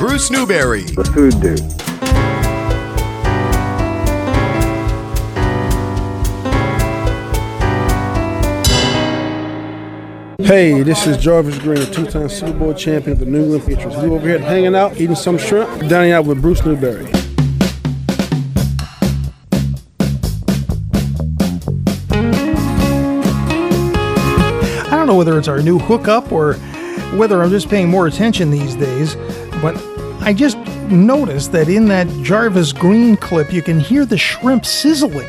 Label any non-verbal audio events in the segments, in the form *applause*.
Bruce Newberry. The Food Dude. Hey, this is Jarvis Green, two-time Super Bowl champion of the New England Patriots. We're over here hanging out, eating some shrimp, dining out with Bruce Newberry. I don't know whether it's our new hookup or whether I'm just paying more attention these days, but I just noticed that in that Jarvis Green clip, you can hear the shrimp sizzling.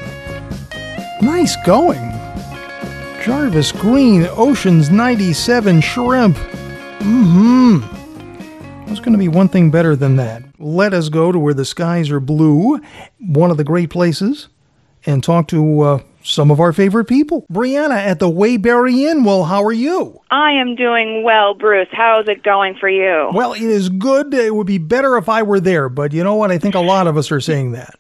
Nice going. Jarvis Green, Oceans 97 shrimp. Mm hmm. There's going to be one thing better than that. Let us go to where the skies are blue, one of the great places, and talk to uh, some of our favorite people. Brianna at the Waybury Inn. Well, how are you? I am doing well, Bruce. How's it going for you? Well, it is good. It would be better if I were there, but you know what? I think a lot of us are saying that.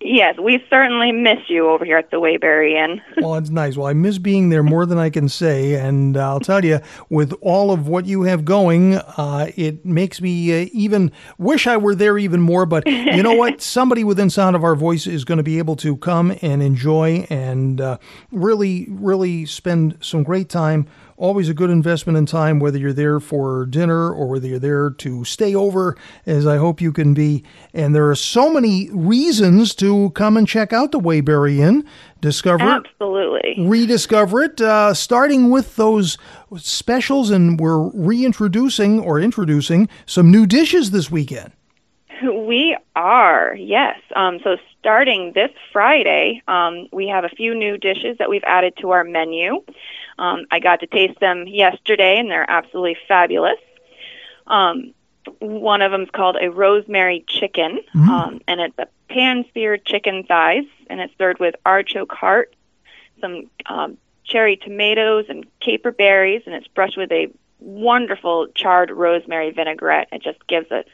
Yes, we certainly miss you over here at the Waybury Inn. *laughs* Well, it's nice. Well, I miss being there more than I can say, and I'll tell you, with all of what you have going, uh, it makes me uh, even wish I were there even more. But you know what? *laughs* Somebody within sound of our voice is going to be able to come and enjoy and uh, really, really spend some great time always a good investment in time, whether you're there for dinner or whether you're there to stay over, as I hope you can be. And there are so many reasons to come and check out the Waybury Inn, discover it, Absolutely. rediscover it, uh, starting with those specials. And we're reintroducing or introducing some new dishes this weekend. We are, yes. Um, so starting this Friday, um, we have a few new dishes that we've added to our menu. Um, I got to taste them yesterday, and they're absolutely fabulous. Um, one of them is called a rosemary chicken, um, and it's a pan-seared chicken thighs, and it's served with artichoke heart, some um, cherry tomatoes, and caper berries, and it's brushed with a wonderful charred rosemary vinaigrette. It just gives a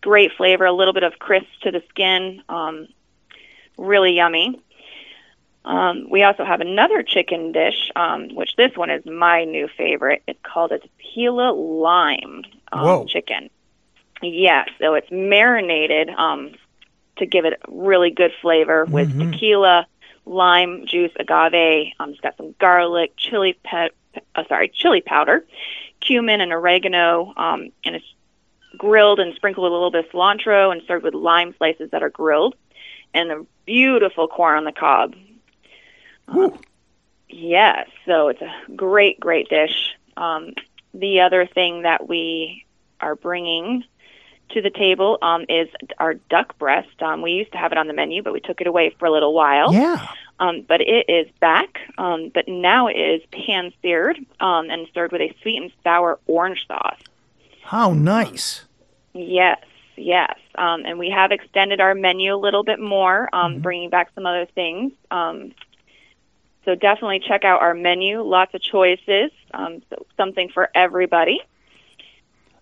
great flavor, a little bit of crisp to the skin. Um, really yummy. Um, we also have another chicken dish, um, which this one is my new favorite. It's called a tequila lime um, chicken. Yeah, so it's marinated um, to give it really good flavor with tequila, lime juice, agave. Um, it's got some garlic, chili pe- uh, sorry, chili powder, cumin, and oregano, um, and it's grilled and sprinkled with a little bit of cilantro and served with lime slices that are grilled, and a beautiful corn on the cob. Um, yes, so it's a great, great dish. Um, the other thing that we are bringing to the table um, is our duck breast. Um, we used to have it on the menu, but we took it away for a little while. Yeah. Um, but it is back, um, but now it is pan seared um, and served with a sweet and sour orange sauce. How nice. Yes, yes. Um, and we have extended our menu a little bit more, um, bringing back some other things. Um, so definitely check out our menu. Lots of choices, um, so something for everybody.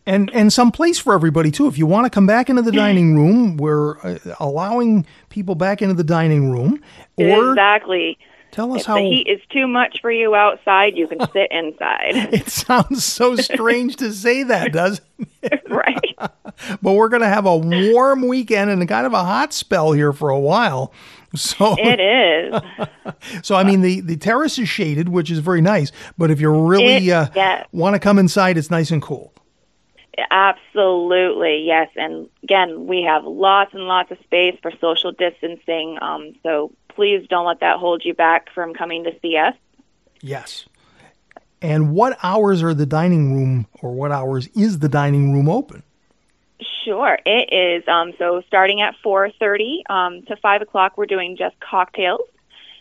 and and some place for everybody too. If you want to come back into the *clears throat* dining room, we're uh, allowing people back into the dining room. Or exactly. tell us If how the heat is too much for you outside, you can sit inside. *laughs* it sounds so *laughs* strange to say that, doesn't it? *laughs* right. But we're going to have a warm weekend and kind of a hot spell here for a while. *laughs* So It is. *laughs* so I mean the the terrace is shaded, which is very nice. But if you really It- uh, yes. want to come inside, it's nice and cool. Absolutely, yes. And again, we have lots and lots of space for social distancing. Um, so please don't let that hold you back from coming to see us. Yes. And what hours are the dining room, or what hours is the dining room open? Sure, it is. Um, so starting at 4:30 um, to 5 o'clock, we're doing just cocktails,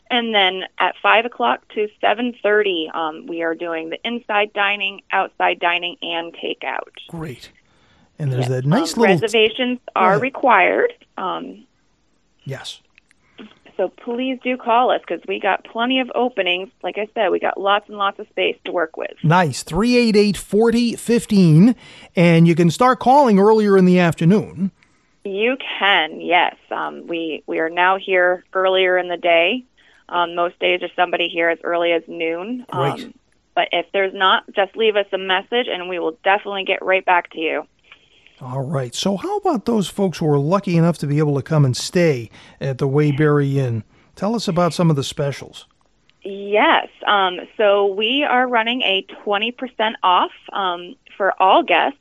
and then at 5 o'clock to 7:30, um, we are doing the inside dining, outside dining, and takeout. Great. And there's that nice Um, little reservations are required. Um, yes. So please do call us because we got plenty of openings. Like I said, we got lots and lots of space to work with. Nice. 388 4015. And you can start calling earlier in the afternoon. You can, yes. Um, we we are now here earlier in the day. Um, most days there's somebody here as early as noon. Great. Um, but if there's not, just leave us a message and we will definitely get right back to you. All right. So, how about those folks who are lucky enough to be able to come and stay at the Waybury Inn? Tell us about some of the specials. Yes. Um, so we are running a 20% off um, for all guests.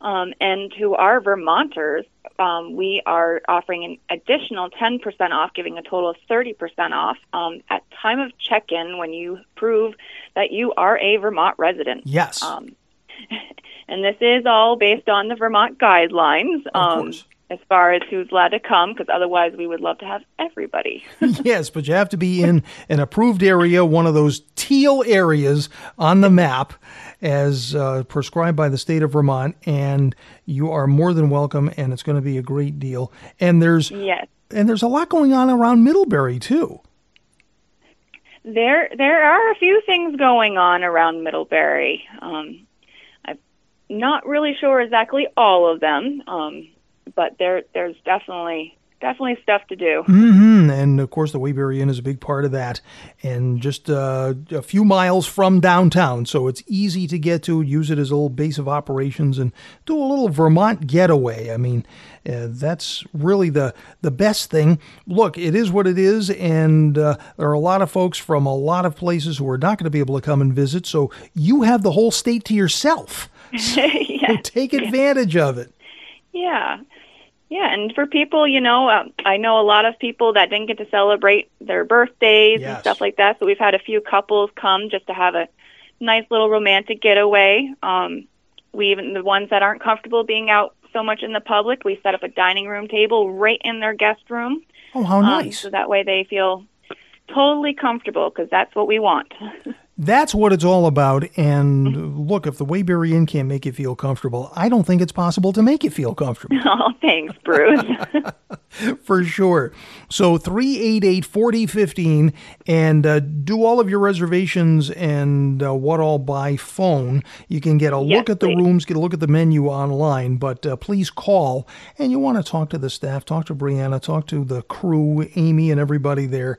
Um, and to our Vermonters, um, we are offering an additional 10% off, giving a total of 30% off um, at time of check-in when you prove that you are a Vermont resident. Yes. *laughs* And this is all based on the Vermont guidelines. Um. As far as who's allowed to come, because otherwise we would love to have everybody. *laughs* yes, but you have to be in an approved area, one of those teal areas on the map as uh, prescribed by the state of Vermont, and you are more than welcome, and it's going to be a great deal. And there's yes. and there's a lot going on around Middlebury too. There, there are a few things going on around Middlebury. Um, not really sure exactly all of them, um, but there, there's definitely, definitely stuff to do. hmm And of course, the Waybury Inn is a big part of that, and just uh, a few miles from downtown, so it's easy to get to. Use it as a little base of operations and do a little Vermont getaway. I mean, uh, that's really the the best thing. Look, it is what it is, and uh, there are a lot of folks from a lot of places who are not going to be able to come and visit. So you have the whole state to yourself. *laughs* yeah, Take advantage of it. yeah, yeah. And for people, you know, um, I know a lot of people that didn't get to celebrate their birthdays Yes. and stuff like that. So we've had a few couples come just to have a nice little romantic getaway. Um, we even the ones that aren't comfortable being out so much in the public, we set up a dining room table right in their guest room. Oh, how Um, nice! so that way they feel totally comfortable because that's what we want. *laughs* That's what it's all about. And look, if the Waybury Inn can't make you feel comfortable, I don't think it's possible to make you feel comfortable *laughs* oh, thanks, Bruce. *laughs* for sure. So 388 4015 and uh, do all of your reservations and uh, what all by phone. You can get a Yes, look at the please. rooms, get a look at the menu online, but uh, please call and you want to talk to the staff, talk to Brianna, talk to the crew, Amy, and everybody there,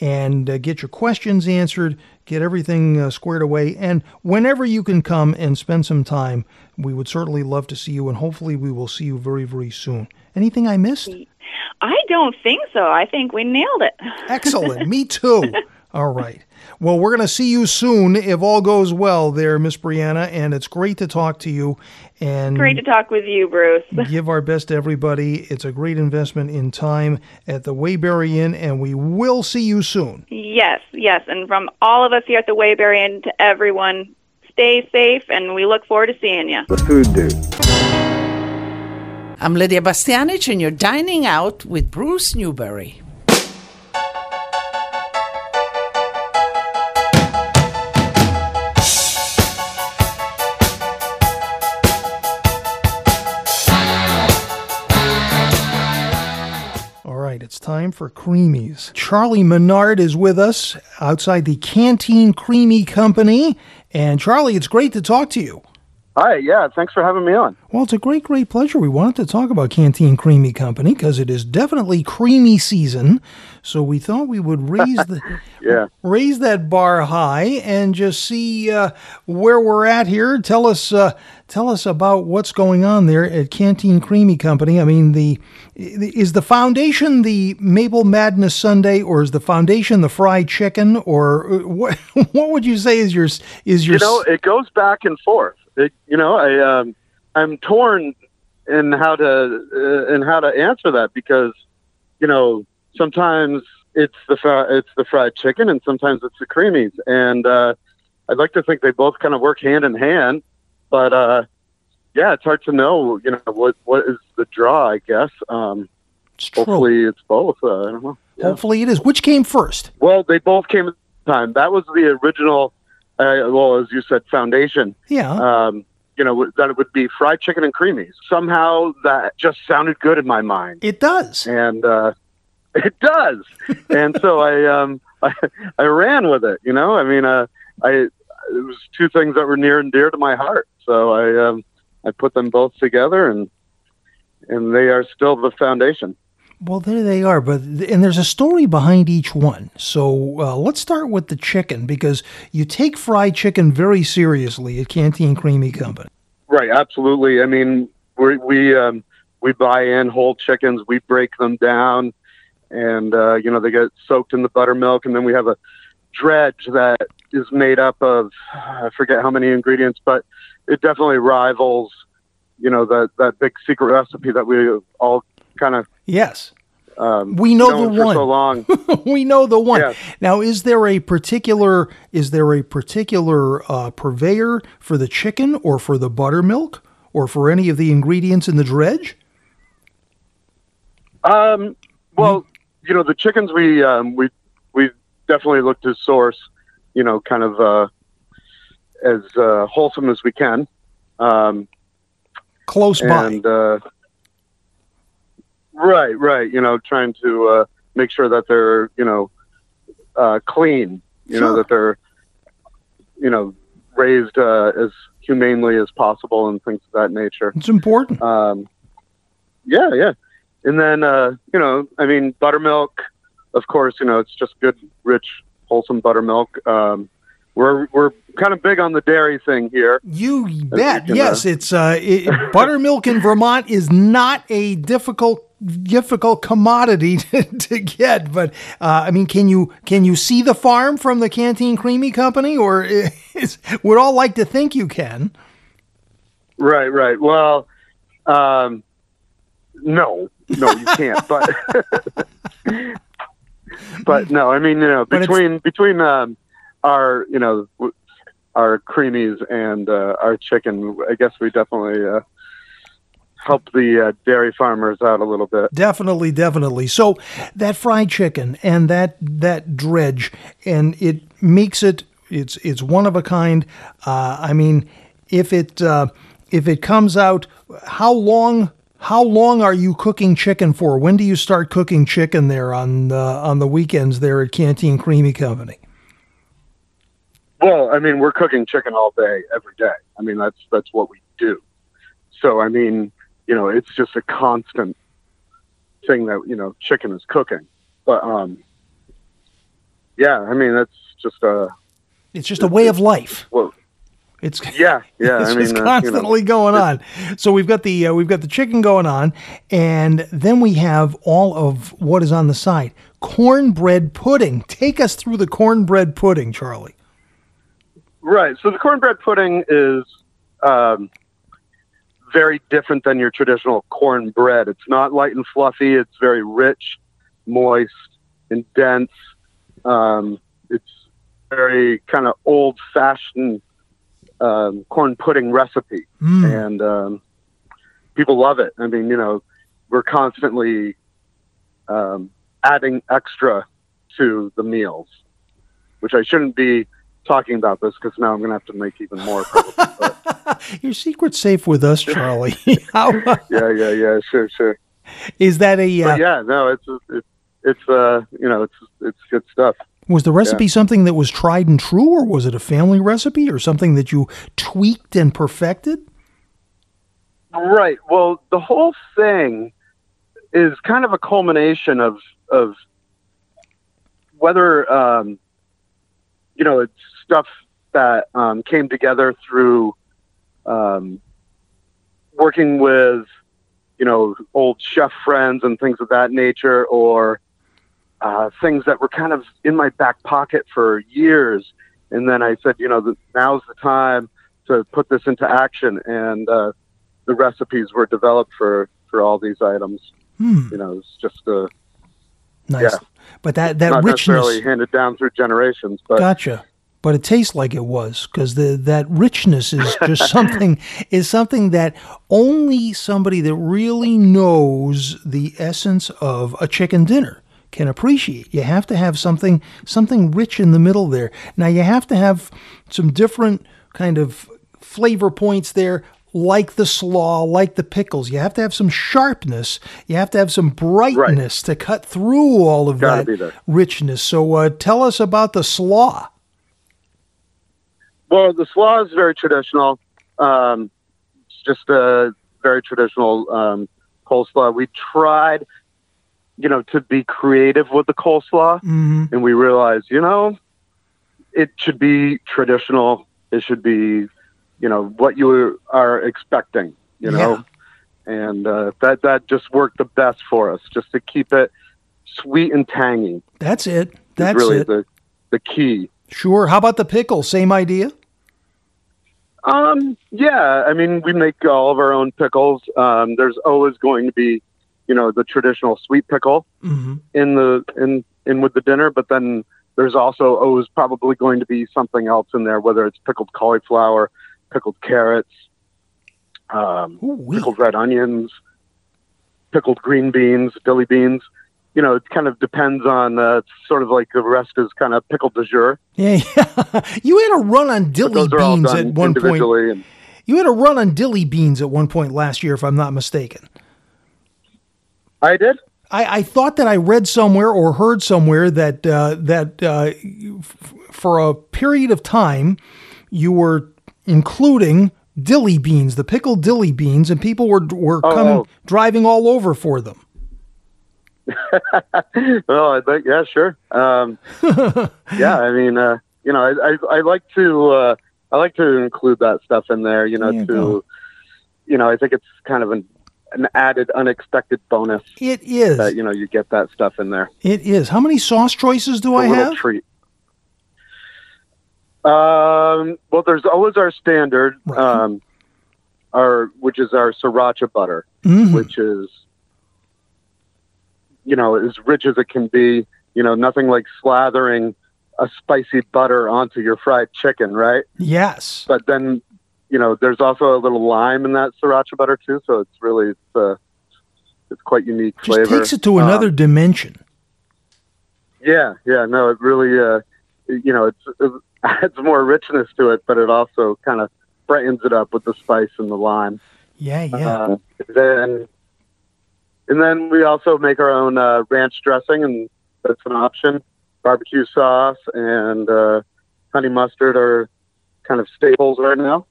and uh, get your questions answered, get everything uh, squared away. And whenever you can come and spend some time, we would certainly love to see you, and hopefully we will see you very, very soon. Anything I missed? I don't think so. I think we nailed it. Excellent. Me too. *laughs* All right. Well, we're going to see you soon if all goes well there, Miss Brianna, and it's great to talk to you and Great to talk with you, Bruce. *laughs* give our best to everybody. It's a great investment in time at the Waybury Inn, and we will see you soon. Yes, yes. And from all of us here at the Waybury Inn to everyone, stay safe, and we look forward to seeing you. The food dude. I'm Lidia Bastianich, and you're dining out with Bruce Newberry. It's time for creamies. Charlie Menard is with us outside the Canteen Creemee Company. And Charlie, it's great to talk to you. Hi, yeah, thanks for having me on. Well, it's a great, great pleasure. We wanted to talk about Canteen Creemee Company because it is definitely creamy season. So we thought we would raise the *laughs* Yeah. raise that bar high and just see uh, where we're at here. Tell us, uh, tell us about what's going on there at Canteen Creemee Company. I mean, the is the foundation the Maple Madness Sundae, or is the foundation the fried chicken, or uh, *laughs* what? What would you say is your is your You know, it goes back and forth. It, you know, I um, I'm torn in how to uh, in how to answer that because you know sometimes it's the fri- it's the fried chicken and sometimes it's the creamies and uh, I'd like to think they both kind of work hand in hand, but uh, yeah, it's hard to know. You know what what is the draw? I guess. Um, it's true. hopefully, it's both. Uh, I don't know. Yeah. Hopefully it is. Which came first? Well, they both came at the same time. That was the original. Uh, well, as you said, foundation. Yeah. Um, you know that it would be fried chicken and creamies. Somehow that just sounded good in my mind, it does. and uh, *laughs* it does. and so I, um, *laughs* I, I ran with it. You know, I mean, uh, I it was two things that were near and dear to my heart. So I, um, I put them both together, and and they are still the foundation. Well, there they are, but and there's a story behind each one. So uh, let's start with the chicken because you take fried chicken very seriously at Canteen Creemee Company. Right, absolutely. I mean, we we um, we buy in whole chickens. We break them down, and uh, you know they get soaked in the buttermilk, and then we have a dredge that is made up of I forget how many ingredients, but it definitely rivals you know that that big secret recipe that we all kind of Yes. um, We know the one. so long. *laughs* we know the one. Yes. Now, is there a particular is there a particular uh, purveyor for the chicken or for the buttermilk or for any of the ingredients in the dredge? Um, well, you know, the chickens we um, we we definitely look to source, you know, kind of uh, as uh, wholesome as we can, um, Close by. and uh, right, right. You know, trying to uh, make sure that they're you know uh, clean. You know that they're you know raised uh, as humanely as possible and things of that nature. It's important. Um, yeah, yeah. And then, uh, you know, I mean, buttermilk, of course, you know, it's just good, rich, wholesome buttermilk. Um, we're, we're kind of big on the dairy thing here. You bet. yes, uh, it's uh, it, buttermilk in Vermont is not a difficult difficult commodity *laughs* to, to get. But uh, I mean, can you can you see the farm from the Canteen Creemee Company, or *laughs* is, would all like to think you can? Right, right. Well, um, no, no, you can't. But, *laughs* but no, I mean, you know, between between um, our, you know, our creamies and uh, our chicken, I guess we definitely uh, help the uh, dairy farmers out a little bit. Definitely, definitely. So that fried chicken and that that dredge, and it makes it it's it's one of a kind. Uh, I mean, if it uh, if it comes out, how long how long are you cooking chicken for? When do you start cooking chicken there on on the weekends there at Canteen Creemee Company? Well, I mean, we're cooking chicken all day, every day. I mean, that's that's what we do. So, I mean, you know, it's just a constant thing that you know, chicken is cooking. But um, yeah, I mean, that's just a It's just a way of life. well, It's yeah, yeah. *laughs* it's I mean, just uh, you know, constantly going on. So we've got the uh, we've got the chicken going on, and then we have all of what is on the side: cornbread pudding. Take us through the cornbread pudding, Charlie. Right. So the cornbread pudding is um, very different than your traditional cornbread. It's not light and fluffy. It's very rich, moist, and dense. Um, it's very kind of old-fashioned um, corn pudding recipe, Mm. and um, people love it. I mean, you know, we're constantly um, adding extra to the meals, which I shouldn't be talking about this because now I'm going to have to make even more. Probably. *laughs* *laughs* Your secret's safe with us, Charlie. *laughs* How yeah, yeah, yeah, sure, sure. is that a? Uh, yeah, no, it's it's it's uh, you know, it's it's good stuff. Was the recipe something that was tried and true, or was it a family recipe, or something that you tweaked and perfected? Right. Well, the whole thing is kind of a culmination of of whether um, you know it's stuff that um, came together through um, working with you know old chef friends and things of that nature, or uh, things that were kind of in my back pocket for years. And then I said, you know, th- now's the time to put this into action, and uh, the recipes were developed for for all these items. Hmm. You know, it's just uh, Nice. Yeah. But that that not richness. necessarily handed down through generations, but Gotcha. But it tastes like it was because the that richness is just *laughs* something is something that only somebody that really knows the essence of a chicken dinner can appreciate. You have to have something something rich in the middle there. Now you have to have some different kind of flavor points there like the slaw, like the pickles. You have to have some sharpness. You have to have some brightness to cut through all of Gotta that richness. So uh, tell us about the slaw. well, the slaw is very traditional. Um, it's just a very traditional um, coleslaw. We tried, you know, to be creative with the coleslaw, hmm and we realized, you know, it should be traditional. It should be, you know, what you are expecting. You know, and uh, that that just worked the best for us, just to keep it sweet and tangy. That's it That's really it. the the key. Sure. How about the pickle? Same idea? Um, yeah, I mean, we make all of our own pickles. Um, there's always going to be, you know, the traditional sweet pickle hmm in the in in with the dinner, but then there's also always probably going to be something else in there, whether it's pickled cauliflower, pickled carrots, um, Ooh-wee. pickled red onions, pickled green beans, dilly beans. You know, it kind of depends on uh, it's sort of like the rest is kind of pickled de jour. Yeah, yeah. *laughs* you had a run on dilly those are all beans at one point. And, You had a run on dilly beans at one point last year, if I'm not mistaken. I did. I, I thought that I read somewhere or heard somewhere that uh, that uh, f- for a period of time you were including dilly beans, the pickled dilly beans, and people were were Oh, coming oh. driving all over for them. *laughs* well, I think yeah, sure. Um, *laughs* yeah, I mean, uh, you know, I, I, I like to uh, I like to include that stuff in there. You know, to you know, I think it's kind of an an added unexpected bonus It is. that you know you get that stuff in there. It is. How many sauce choices do It's I have? treat. Um, well, there's always our standard, Right. um, our which is our sriracha butter, Mhm. which is you know as rich as it can be. You know, nothing like slathering a spicy butter onto your fried chicken, right? Yes. But then, you know, there's also a little lime in that sriracha butter too, so it's really it's uh, it's quite unique Just flavor. takes it to Um, another dimension. yeah, yeah, no, it really, uh, you know, it's, it *laughs* adds more richness to it, but it also kind of brightens it up with the spice and the lime. Yeah, yeah. Uh, then, and then we also make our own uh, ranch dressing, and that's an option. Barbecue sauce and uh, honey mustard are kind of staples right now.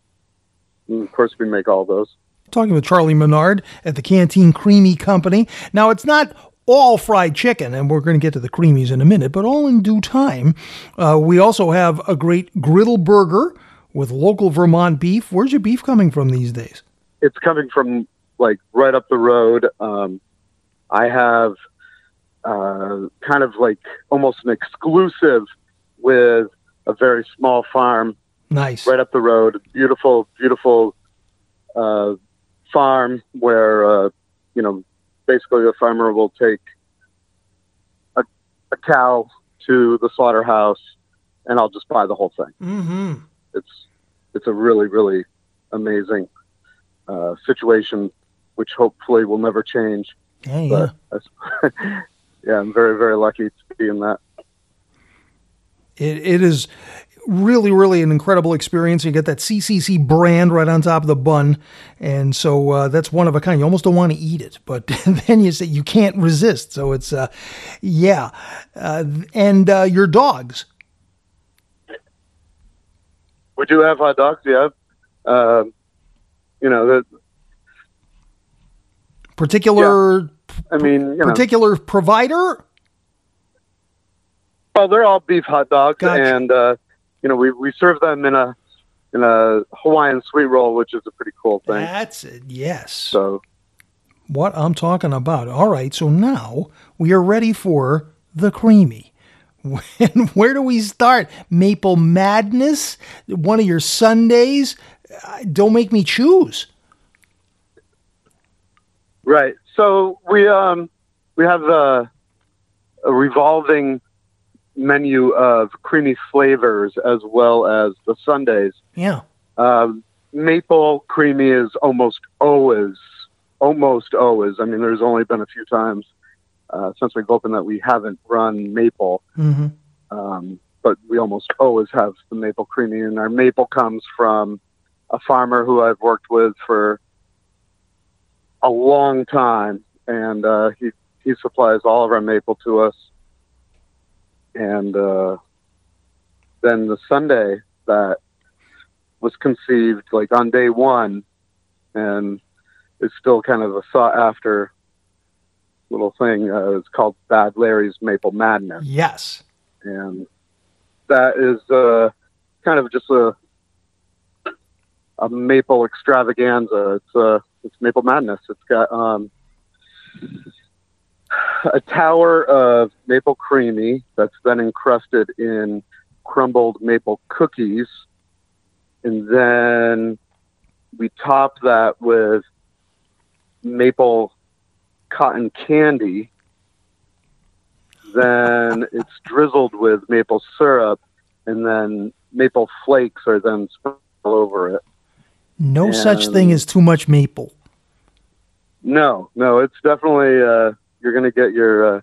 And of course, we make all those. Talking with Charlie Menard at the Canteen Creemee Company. Now, it's not all fried chicken, and we're going to get to the creamies in a minute, but all in due time. Uh, we also have a great griddle burger with local Vermont beef. Where's your beef coming from these days? it's coming from like right up the road. Um, I have uh, kind of like almost an exclusive with a very small farm Nice. right up the road. Beautiful, beautiful uh, farm where uh, you know basically the farmer will take a, a cow to the slaughterhouse, and I'll just buy the whole thing Mm-hmm. it's it's a really really amazing uh, situation, which hopefully will never change. Yeah, yeah. But *laughs* yeah, I'm very very lucky to be in that. It, it is really, really an incredible experience. You get that CCC brand right on top of the bun, and so uh, that's one of a kind. You almost don't want to eat it, but *laughs* then you say you can't resist. So it's, uh, yeah, uh, and uh, your dogs. We do have hot dogs, yeah. Um you know, that Particular, I mean, you know, particular provider. well, they're all beef hot dogs, Gotcha. and uh, you know, we we serve them in a in a Hawaiian sweet roll, which is a pretty cool thing. That's it. Yes. So what I'm talking about. All right, so now we are ready for the creamy. *laughs* And where do we start? Maple Madness, one of your Sundaes. Uh, Don't make me choose. Right. So we um we have a, a revolving menu of creamy flavors as well as the sundaes. Yeah. Um, maple creamy is almost always almost always. I mean, there's only been a few times uh, since we've opened that we haven't run maple, hmm um, but we almost always have the maple creamy. And our maple comes from a farmer who I've worked with for a long time, and uh, he he supplies all of our maple to us. And uh, then the sundae that was conceived like on day one, and is still kind of a sought after little thing. Uh, it's called Bad Larry's Maple Madness Yes. and that is uh, kind of just a a maple extravaganza. It's uh, It's Maple Madness. It's got um, a tower of maple creamy that's then encrusted in crumbled maple cookies, and then we top that with maple cotton candy. Then it's drizzled with maple syrup, and then maple flakes are then sprinkled over it. No such thing as too much maple. No, no, it's definitely uh, you're going to get your uh,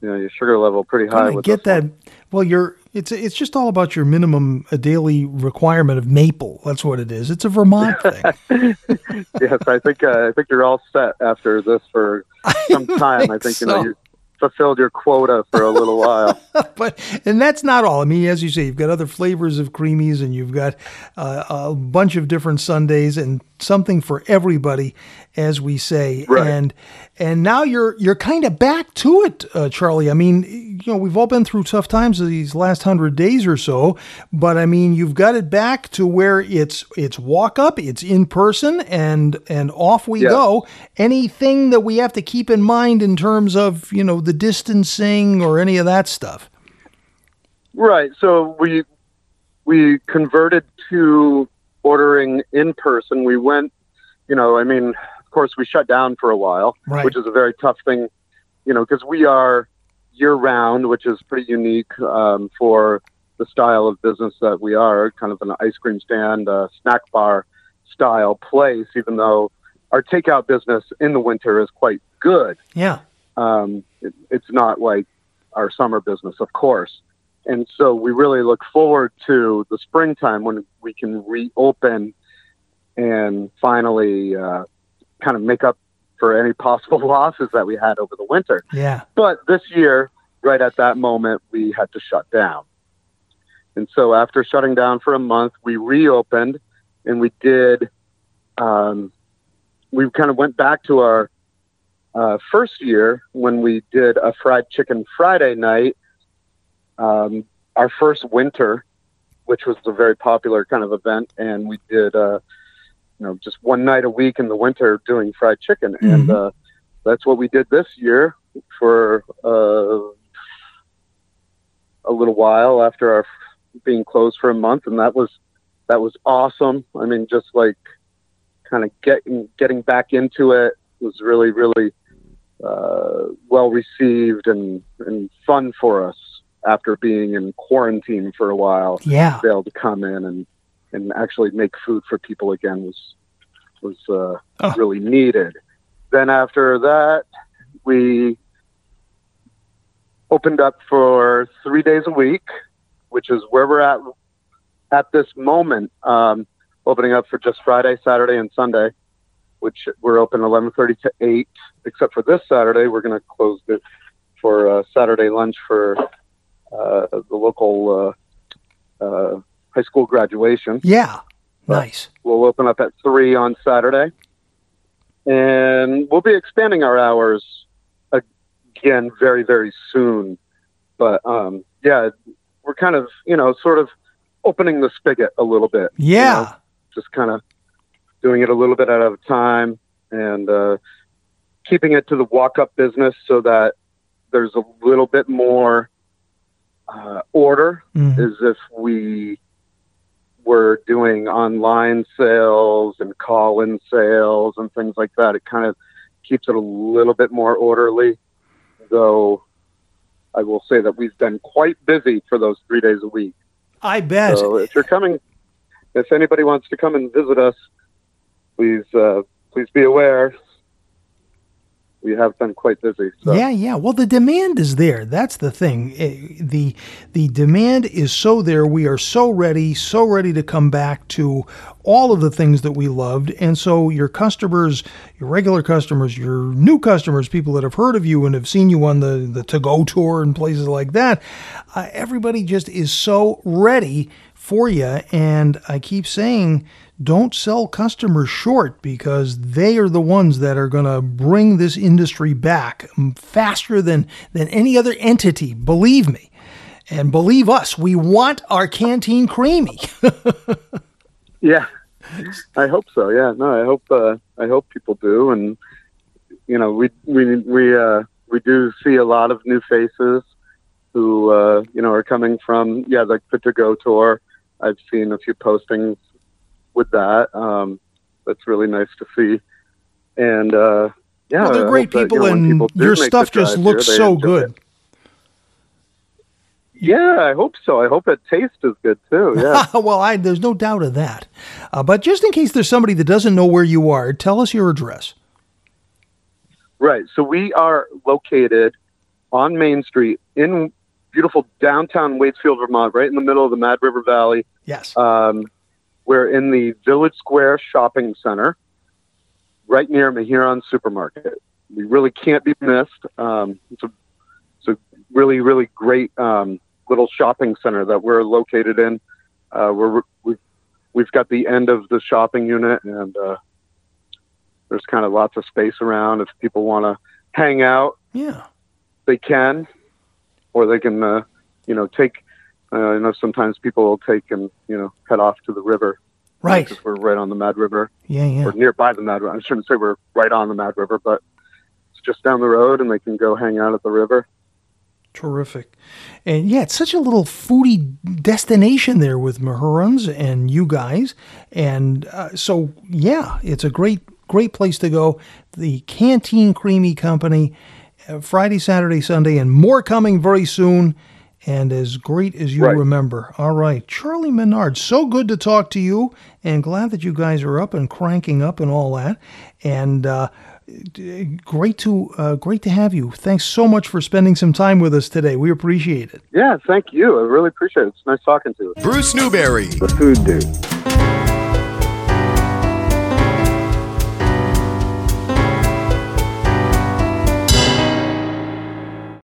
you know your sugar level pretty high. Get that. Well, you're it's it's just all about your minimum a daily requirement of maple. That's what it is. It's a Vermont *laughs* thing. yes, I think uh, I think you're all set after this for *laughs* some time. I think you know so. you fulfilled your quota for a little while. *laughs* but and that's not all. I mean, as you say, you've got other flavors of creamies, and you've got uh, a bunch of different Sundaes, and something for everybody, as we say. Right. And and now you're you're kind of back to it, uh, Charlie. I mean, you know, we've all been through tough times these last hundred days or so, but I mean, you've got it back to where it's it's walk up, it's in person, and and off we Yeah. go. Anything that we have to keep in mind in terms of you know the distancing or any of that stuff. Right. So we we converted to ordering in person. We went, you know, I mean, course, we shut down for a while, Right. which is a very tough thing, you know, because we are year round, which is pretty unique um, for the style of business that we are, kind of an ice cream stand, uh, snack bar style place. Even though our takeout business in the winter is quite good Yeah. um, it, it's not like our summer business, of course. And so we really look forward to the springtime when we can reopen and finally uh, kind of make up for any possible *laughs* losses that we had over the winter. Yeah. But this year, right at that moment, we had to shut down. And so after shutting down for a month, we reopened and we did, um, we kind of went back to our uh, first year when we did a fried chicken Friday night, um, our first winter, which was a very popular kind of event. And we did, uh, you know, just one night a week in the winter doing fried chicken. And uh, that's what we did this year for uh, a little while after our being closed for a month, and that was that was awesome. I mean, just like kind of getting getting back into it was really really uh, well received and and fun for us after being in quarantine for a while. Yeah. Be able to come in and and actually make food for people again was was uh, Oh. really needed. Then after that, we opened up for three days a week, which is where we're at at this moment. Um, opening up for just Friday, Saturday, and Sunday, which we're open 11:30 to 8. Except for this Saturday, we're going to close it for uh, Saturday lunch for uh, the local uh, uh, high school graduation. Yeah. Nice. We'll open up at three on Saturday, and we'll be expanding our hours again very very soon. But um, yeah, we're kind of you know sort of opening the spigot a little bit. you Yeah. know, just kind of doing it a little bit at a time and uh, keeping it to the walk up business so that there's a little bit more uh, order Mhm. as if we were doing online sales and call in sales and things like that. It kind of keeps it a little bit more orderly, though I will say that we've been quite busy for those three days a week. I bet. So if you're coming, if anybody wants to come and visit us, please uh, please be aware. We have been quite busy. So. Yeah, yeah. Well, the demand is there. That's the thing. Eh, the The demand is so there. We are so ready, so ready to come back to all of the things that we loved. And so, your customers, your regular customers, your new customers, people that have heard of you and have seen you on the the to go tour and places like that, uh, everybody just is so ready for you. And I keep saying, don't sell customers short because they are the ones that are going to bring this industry back faster than than any other entity. Believe me, and believe us, we want our canteen creamy. *laughs* Yeah, I hope so. Yeah, no, I hope uh, I hope people do, and you know, we we we uh, we do see a lot of new faces who uh, you know are coming from yeah, like the To Go tour. I've seen a few postings with that. Um, that's really nice to see, and uh, yeah, well, they're great hope that, people, you know, and people your stuff just looks here, so good. it. Yeah, I hope so. I hope it tastes as good too. Yeah. *laughs* well, I, there's no doubt of that. Uh, but just in case there's somebody that doesn't know where you are, tell us your address. Right. So we are located on Main Street in beautiful downtown Waitsfield, Vermont, right in the middle of the Mad River Valley. Yes. Um, we're in the Village Square Shopping Center, right near Mehuron Supermarket. We really can't be missed. Um, it's, a, it's a really, really great um, little shopping center that we're located in. Uh, we're, we've, we've got the end of the shopping unit, and uh, there's kind of lots of space around. If people want to hang out, yeah. they can, or they can, uh, you know, take. Uh, I know sometimes people will take and you know head off to the river. Right. Because we're right on the Mad River. Yeah, yeah. Or nearby the Mad River. I shouldn't say we're right on the Mad River, but it's just down the road, and they can go hang out at the river. Terrific. And yeah, it's such a little foodie destination there with Mehuron's and you guys. And uh, so, yeah, it's a great, great place to go. The Canteen Creemee Company, Friday, Saturday, Sunday, and more coming very soon. And as great as you Right. remember. All right. Charlie Menard, so good to talk to you and glad that you guys are up and cranking up and all that. And, uh, great to uh, great to have you. Thanks so much for spending some time with us today. We appreciate it. Yeah, thank you. I really appreciate it. It's nice talking to you. Bruce Newberry. The food dude.